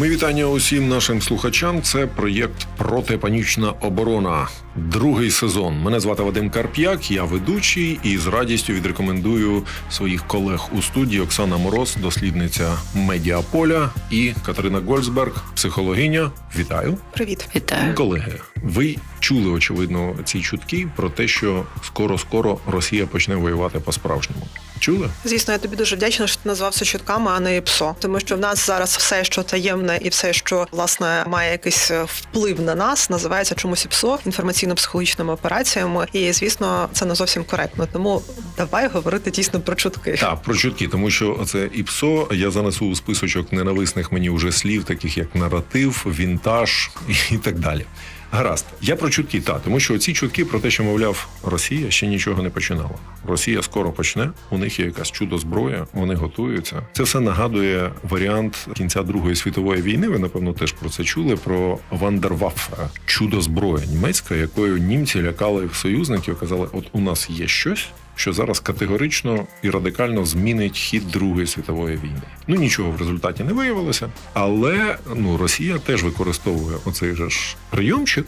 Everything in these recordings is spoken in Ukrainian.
Ми вітання усім нашим слухачам. Це проєкт Протипанічна оборона. Другий сезон. Мене звати Вадим Карп'як, я ведучий і з радістю відрекомендую своїх колег у студії Оксана Мороз, дослідниця медіаполя, і Катерина Гольцберг, психологиня. Вітаю, привіт, вітаю, колеги. Ви чули очевидно ці чутки про те, що скоро скоро Росія почне воювати по справжньому. Чули? Звісно, я тобі дуже вдячна, що ти назвав це чутками, а не ПСО. Тому що в нас зараз все, що таємне, і все, що власне має якийсь е, вплив на нас, називається чомусь ПСО інформаційно-психологічними операціями. І звісно, це не зовсім коректно. Тому давай говорити дійсно про чутки. Так, про чутки, тому що це ІПСО я занесу у списочок ненависних мені вже слів, таких як наратив, вінтаж і так далі. Гаразд, я про чутки, та тому що ці чутки про те, що мовляв, Росія ще нічого не починала. Росія скоро почне. У них є якась чудо зброя, вони готуються. Це все нагадує варіант кінця Другої світової війни. Ви напевно теж про це чули. Про Вандерваффе, чудо зброя німецька, якою німці лякали союзників, казали: от у нас є щось що зараз категорично і радикально змінить хід Другої світової війни. Ну нічого в результаті не виявилося, але ну Росія теж використовує оцей же ж прийомчик.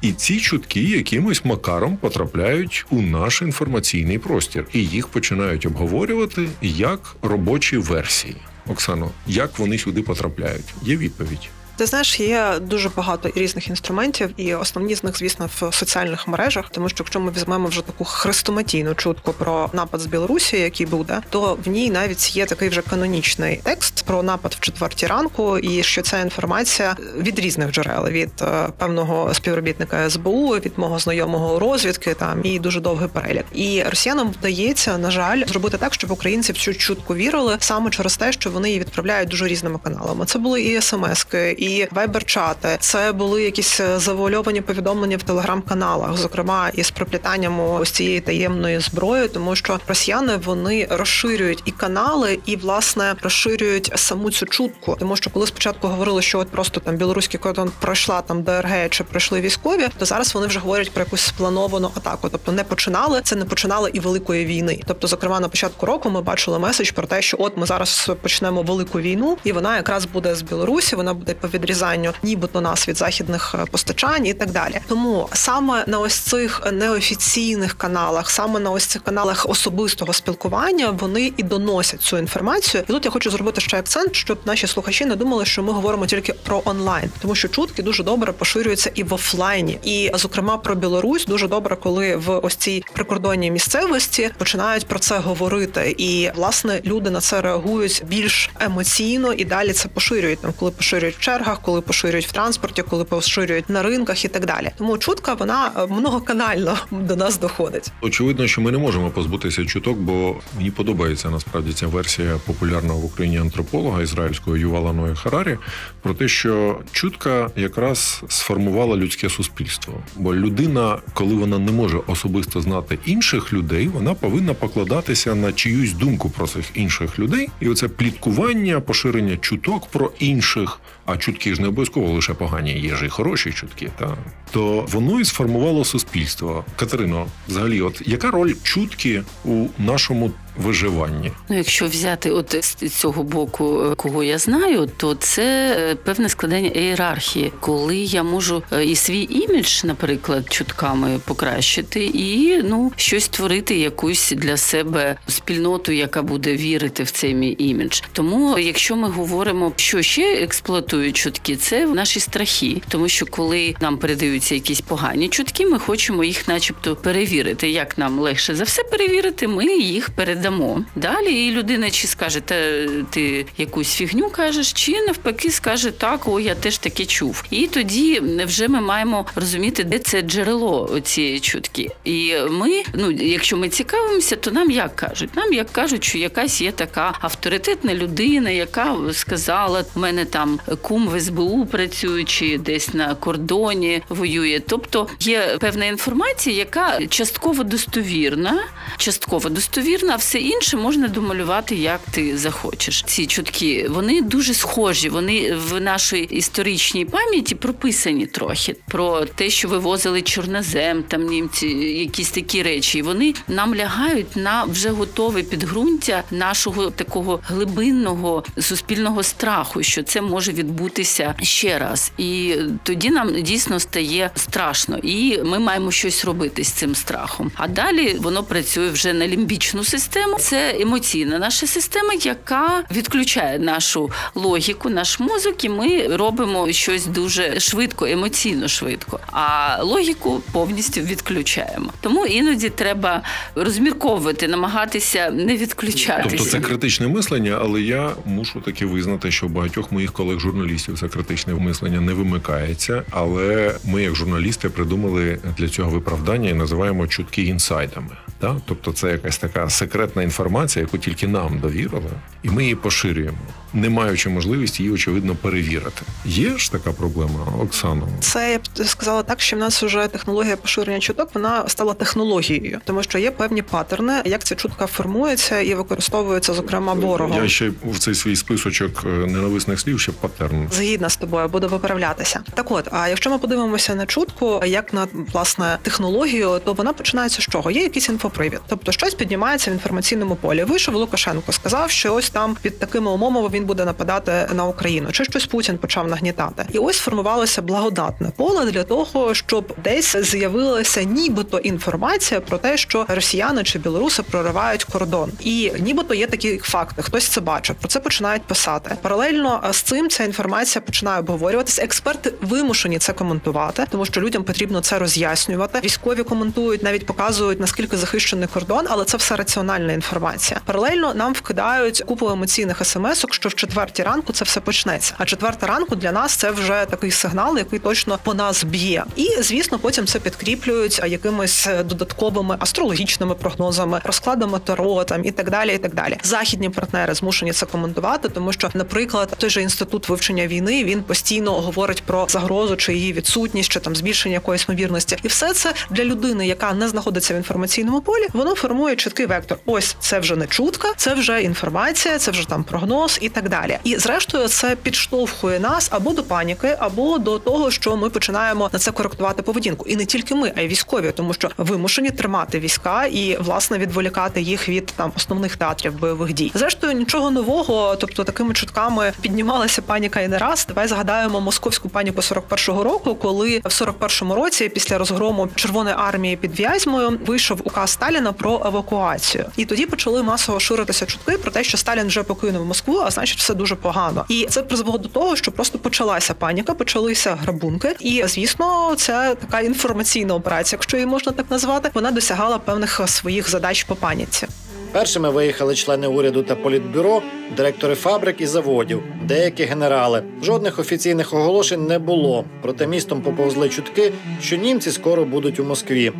І ці чутки якимось макаром потрапляють у наш інформаційний простір, і їх починають обговорювати як робочі версії. Оксано, як вони сюди потрапляють? Є відповідь. Ти знаєш, є дуже багато різних інструментів, і основні з них, звісно, в соціальних мережах, тому що якщо ми візьмемо вже таку хрестоматійну чутку про напад з Білорусі, який буде, то в ній навіть є такий вже канонічний текст про напад в четвертій ранку, і що ця інформація від різних джерел від е, певного співробітника СБУ, від мого знайомого розвідки, там і дуже довгий перелік. І росіянам вдається, на жаль, зробити так, щоб українці в цю чутку вірили саме через те, що вони її відправляють дуже різними каналами. Це були і смски, і і вайбер-чати. Це були якісь е, завуальовані повідомлення в телеграм-каналах, зокрема із проплітанням ось цієї таємної зброї, тому що росіяни вони розширюють і канали, і власне розширюють саму цю чутку. Тому що коли спочатку говорили, що от просто там білоруський кордон пройшла там ДРГ чи пройшли військові, то зараз вони вже говорять про якусь сплановану атаку. Тобто не починали це, не починали і великої війни. Тобто, зокрема, на початку року ми бачили меседж про те, що от ми зараз почнемо велику війну, і вона якраз буде з Білорусі. Вона буде відрізанню, нібито нас від західних е, постачань і так далі. Тому саме на ось цих неофіційних каналах, саме на ось цих каналах особистого спілкування, вони і доносять цю інформацію. І тут я хочу зробити ще акцент, щоб наші слухачі не думали, що ми говоримо тільки про онлайн, тому що чутки дуже добре поширюються і в офлайні, і зокрема про Білорусь дуже добре, коли в ось цій прикордонній місцевості починають про це говорити, і власне люди на це реагують більш емоційно і далі це поширюють там, коли поширюють черга чергах, коли поширюють в транспорті, коли поширюють на ринках і так далі. Тому чутка вона е, многоканально до нас доходить. Очевидно, що ми не можемо позбутися чуток, бо мені подобається насправді ця версія популярного в Україні антрополога ізраїльського Ювала Ноя Харарі про те, що чутка якраз сформувала людське суспільство. Бо людина, коли вона не може особисто знати інших людей, вона повинна покладатися на чиюсь думку про цих інших людей, і оце пліткування, поширення чуток про інших. А чутки ж не обов'язково лише погані, є ж і хороші чутки, та то воно і сформувало суспільство. Катерино, взагалі, от яка роль чутки у нашому виживанні. Ну, якщо взяти от з цього боку, е, кого я знаю, то це е, певне складання ієрархії, коли я можу е, і свій імідж, наприклад, чутками покращити, і ну щось створити, якусь для себе спільноту, яка буде вірити в цей мій імідж. Тому, якщо ми говоримо, що ще експлуатують чутки, це наші страхи, тому що коли нам передаються якісь погані чутки, ми хочемо їх, начебто, перевірити. Як нам легше за все перевірити, ми їх передаємо дамо. Далі і людина чи скаже, та ти якусь фігню кажеш, чи навпаки скаже так, о, я теж таке чув. І тоді вже ми маємо розуміти, де це джерело цієї чутки. І ми, ну якщо ми цікавимося, то нам як кажуть? Нам як кажуть, що якась є така авторитетна людина, яка сказала, у мене там кум в СБУ працює, чи десь на кордоні воює. Тобто є певна інформація, яка частково достовірна, частково достовірна, все інше можна домалювати, як ти захочеш. Ці чутки вони дуже схожі. Вони в нашій історичній пам'яті прописані трохи про те, що вивозили чорнозем, там німці, якісь такі речі. Вони нам лягають на вже готове підґрунтя нашого такого глибинного суспільного страху, що це може відбутися ще раз, і тоді нам дійсно стає страшно, і ми маємо щось робити з цим страхом. А далі воно працює вже на лімбічну систему. Це емоційна наша система, яка відключає нашу логіку, наш мозок, і ми робимо щось дуже швидко, емоційно швидко. А логіку повністю відключаємо. Тому іноді треба розмірковувати, намагатися не відключатися. Тобто це критичне мислення, але я мушу таки визнати, що багатьох моїх колег-журналістів це критичне мислення не вимикається. Але ми, як журналісти, придумали для цього виправдання і називаємо чутки інсайдами. Да? Тобто, це якась така секретна інформація, яку тільки нам довірили, і ми її поширюємо, не маючи можливості її очевидно перевірити. Є ж така проблема, Оксано? Це я б сказала так, що в нас вже технологія поширення чуток вона стала технологією, тому що є певні паттерни, як ця чутка формується і використовується, зокрема ворогом. Я ще в цей свій списочок е, ненависних слів ще паттерн. Згідна з тобою, буду виправлятися. Так, от, а якщо ми подивимося на чутку, як на власне технологію, то вона починається з чого? Є якийсь інфопривід, тобто щось піднімається в інформаційному полі. Вийшов Лукашенко, сказав, що ось там під такими умовами він буде нападати на Україну, чи щось Путін почав нагнітати, і ось формувалося благодатне поле для того, щоб десь з'явилася нібито інформація про те, що росіяни чи білоруси проривають кордон, і нібито є такі факти. Хтось це бачив, про це починають писати. Паралельно з цим ця інформація починає обговорюватися. Експерти вимушені це коментувати, тому що людям потрібно це роз'яснювати. Військові коментують, навіть показують наскільки захищений кордон, але це все раціональна інформація. Паралельно нам вкидають купу емоційних смс-ок, що в четвертій ранку це все почнеться. А четверта ранку для нас це вже такий сигнал, який точно по нас б'є. І звісно, потім це підкріплюють якимись додатковими астрологічними прогнозами, розкладами таро там і так далі. І так далі. Західні партнери змушені це коментувати, тому що, наприклад, той же інститут вивчення війни він постійно говорить про загрозу чи її відсутність, чи там збільшення якоїсь ймовірності, і все це для людини, яка не знаходиться в інформаційному полі, воно формує чіткий вектор. Ось це вже не чутка, це вже інформація, це вже там прогноз і так далі. І зрештою, це підштовхує нас або до паніки, або до того, що ми починаємо на це коректувати поведінку, і не тільки ми, а й військові, тому що вимушені тримати війська і власне відволікати їх від там основних театрів бойових дій. Зрештою, нічого нового, тобто такими чутками піднімалася паніка і не раз. Давай згадаємо московську паніку 41-го року, коли в 41-му році, після розгрому Червоної армії під В'язьмою, вийшов указ Сталіна про евакуацію, і тоді почали масово ширитися чутки про те, що Сталін вже покинув Москву, а значить, все дуже погано. І це призвело до того, що просто почалася паніка, почалися грабунки, і звісно, це така інформаційна операція, якщо її можна так назвати, вона досягала певних своїх задач по паніці. Першими виїхали члени уряду та політбюро, директори фабрик і заводів, деякі генерали. Жодних офіційних оголошень не було. Проте містом поповзли чутки, що німці скоро будуть у Москві.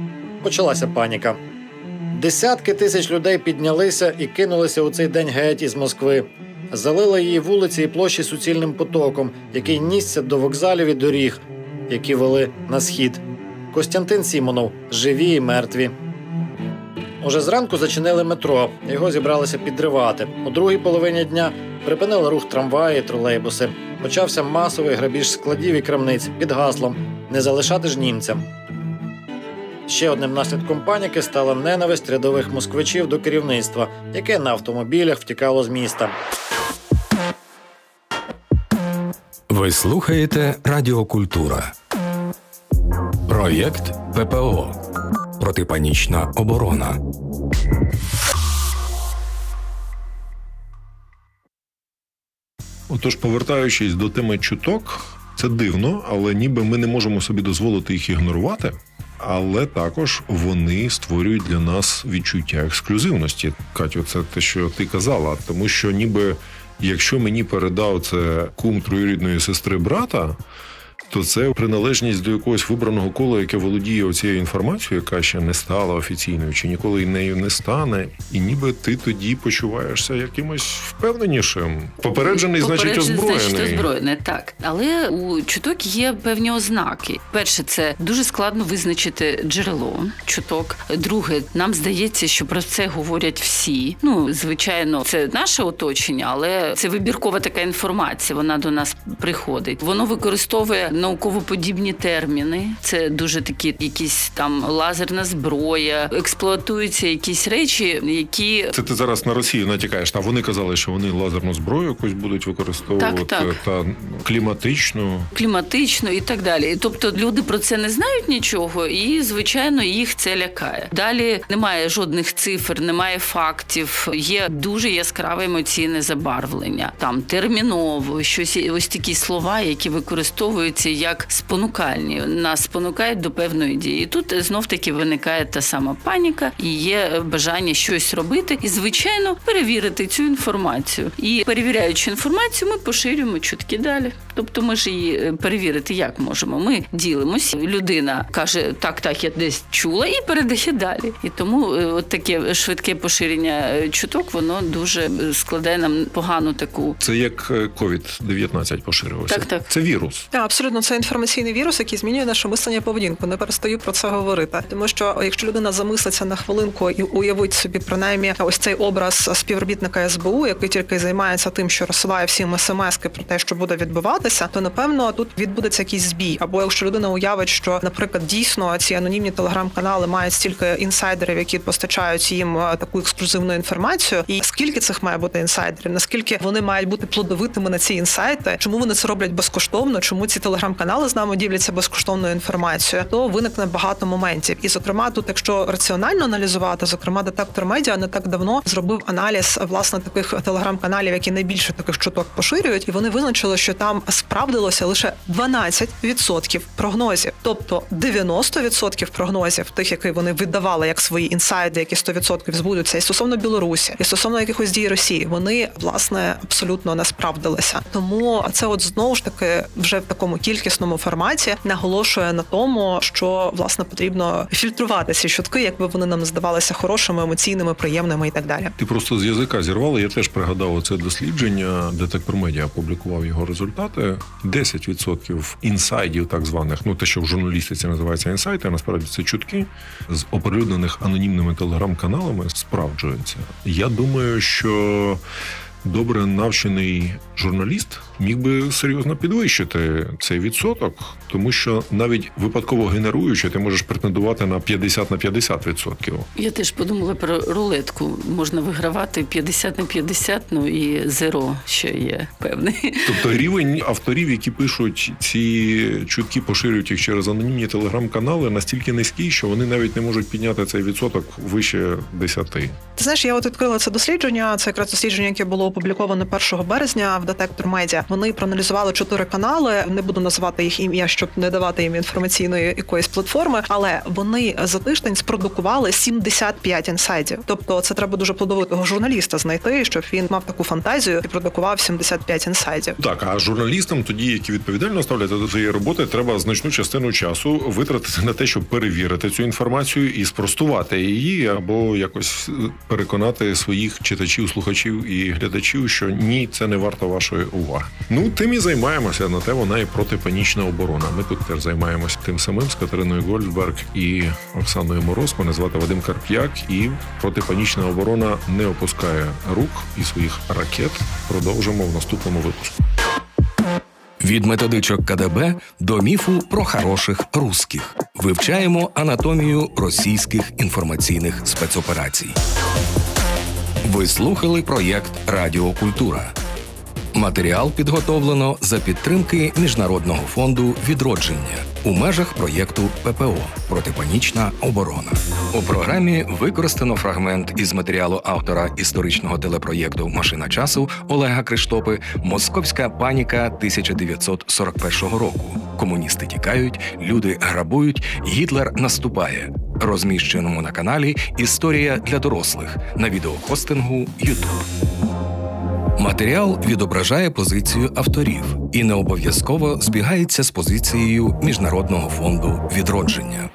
Почалася паніка. Десятки тисяч людей піднялися і кинулися у цей день геть із Москви. Залили її вулиці і площі суцільним потоком, який нісся до вокзалів і доріг, які вели на схід. Костянтин Сімонов живі і мертві. Уже зранку зачинили метро. Його зібралися підривати. У другій половині дня припинили рух трамваї, і тролейбуси. Почався масовий грабіж складів і крамниць під гаслом не залишати ж німцям. Ще одним наслідком паніки стала ненависть рядових москвичів до керівництва, яке на автомобілях втікало з міста. Ви слухаєте Радіокультура. Проєкт ППО. Протипанічна оборона. Отож, повертаючись до теми чуток, це дивно, але ніби ми не можемо собі дозволити їх ігнорувати. Але також вони створюють для нас відчуття ексклюзивності. Катю, це те, що ти казала, тому що ніби якщо мені передав це кум троюрідної сестри брата, то це приналежність до якогось вибраного кола, яке володіє оцією інформацією, яка ще не стала офіційною, чи ніколи нею не стане, і ніби ти тоді почуваєшся якимось впевненішим. Попереджений, значить, озброєний. значить озброєний, так. Але у чуток є певні ознаки. Перше, це дуже складно визначити джерело чуток. Друге, нам здається, що про це говорять всі. Ну, звичайно, це наше оточення, але це вибіркова така інформація. Вона до нас приходить. Воно використовує науково-подібні терміни. Це дуже такі, якісь там лазерна зброя, експлуатуються якісь речі, які це ти зараз на Росію натякаєш. А вони казали, що вони лазерну зброю якусь будуть використовувати так, так. та кліматичну, кліматичну і так далі. Тобто люди про це не знають нічого, і звичайно їх це лякає. Далі немає жодних цифр, немає фактів. Є дуже яскраве емоційне забарвлення. Там терміново щось ось такі слова, які використовуються як спонукальні. Нас спонукають до певної дії. Тут знов таки виникає та сама паніка і є бажання щось робити, і звичайно перевірити цю інформацію. І перевіряючи інформацію, ми поширюємо чутки далі. Тобто, ми ж її е, перевірити як можемо. Ми ділимось. Людина каже, так, так, я десь чула, і передає далі. І тому е, от таке швидке поширення е, чуток, воно дуже складає нам погану таку. Це як COVID-19 поширився. Так, так. Це вірус. Так, абсолютно, це інформаційний вірус, який змінює наше мислення поведінку. Не перестаю про це говорити. Тому що якщо людина замислиться на хвилинку і уявить собі принаймні ось цей образ співробітника СБУ, який тільки займається тим, що розсилає всім смски про те, що буде відбуватися, то напевно тут відбудеться якийсь збій. Або якщо людина уявить, що, наприклад, дійсно ці анонімні телеграм-канали мають стільки інсайдерів, які постачають їм е, таку ексклюзивну інформацію, і скільки цих має бути інсайдерів, наскільки вони мають бути плодовитими на ці інсайти, чому вони це роблять безкоштовно, чому ці телеграм-канали з нами діляться безкоштовною інформацією, то виникне багато моментів. І зокрема, тут, якщо раціонально аналізувати, зокрема, детектор медіа не так давно зробив аналіз власне таких телеграм-каналів, які найбільше таких чуток поширюють, і вони визначили, що там справдилося лише 12% прогнозів, тобто 90% прогнозів, тих, які вони видавали як свої інсайди, які 100% збудуться, і стосовно Білорусі, і стосовно якихось дій Росії, вони власне абсолютно не справдилися. Тому це, от знову ж таки, вже в такому кількісному форматі наголошує на тому, що власне потрібно фільтрувати ці чутки, якби вони нам здавалися хорошими, емоційними, приємними і так далі. Ти просто з язика зірвала. Я теж пригадав це дослідження. Детектор медіа опублікував його результати. 10% інсайдів, так званих, ну те, що в журналістиці називається інсайти, а насправді це чутки з оприлюднених анонімними телеграм-каналами справджуються. Я думаю, що добре навчений журналіст міг би серйозно підвищити цей відсоток, тому що навіть випадково генеруючи, ти можеш претендувати на 50 на 50 відсотків. Я теж подумала про рулетку. Можна вигравати 50 на 50, ну і зеро ще є певний. Тобто рівень авторів, які пишуть ці чутки, поширюють їх через анонімні телеграм-канали, настільки низький, що вони навіть не можуть підняти цей відсоток вище 10. Ти знаєш, я от відкрила це дослідження. Це якраз дослідження, яке було опубліковано 1 березня в детектор медіа. Вони проаналізували чотири канали. Не буду називати їх ім'я, щоб не давати їм інформаційної якоїсь платформи, але вони за тиждень спродукували 75 інсайдів. Тобто, це треба дуже плодовитого журналіста знайти, щоб він мав таку фантазію і продукував 75 інсайдів. Так, а журналістам, тоді які відповідально ставляться до цієї роботи, треба значну частину часу витратити на те, щоб перевірити цю інформацію і спростувати її, або якось переконати своїх читачів, слухачів і глядачів, що ні, це не варто вашої уваги. Ну тим і займаємося на те, вона і протипанічна оборона. Ми тут теж займаємося тим самим з Катериною Гольдберг і Оксаною Мороз. Мене звати Вадим Карп'як, і протипанічна оборона не опускає рук і своїх ракет. Продовжимо в наступному випуску. Від методичок КДБ до міфу про хороших русських вивчаємо анатомію російських інформаційних спецоперацій. Ви слухали проєкт Радіокультура. Матеріал підготовлено за підтримки Міжнародного фонду відродження у межах проєкту ППО Протипанічна оборона. У програмі використано фрагмент із матеріалу автора історичного телепроєкту Машина часу Олега Криштопи Московська паніка 1941 року. Комуністи тікають, люди грабують, Гітлер наступає. Розміщеному на каналі Історія для дорослих на відеохостингу YouTube. Матеріал відображає позицію авторів і не обов'язково збігається з позицією Міжнародного фонду відродження.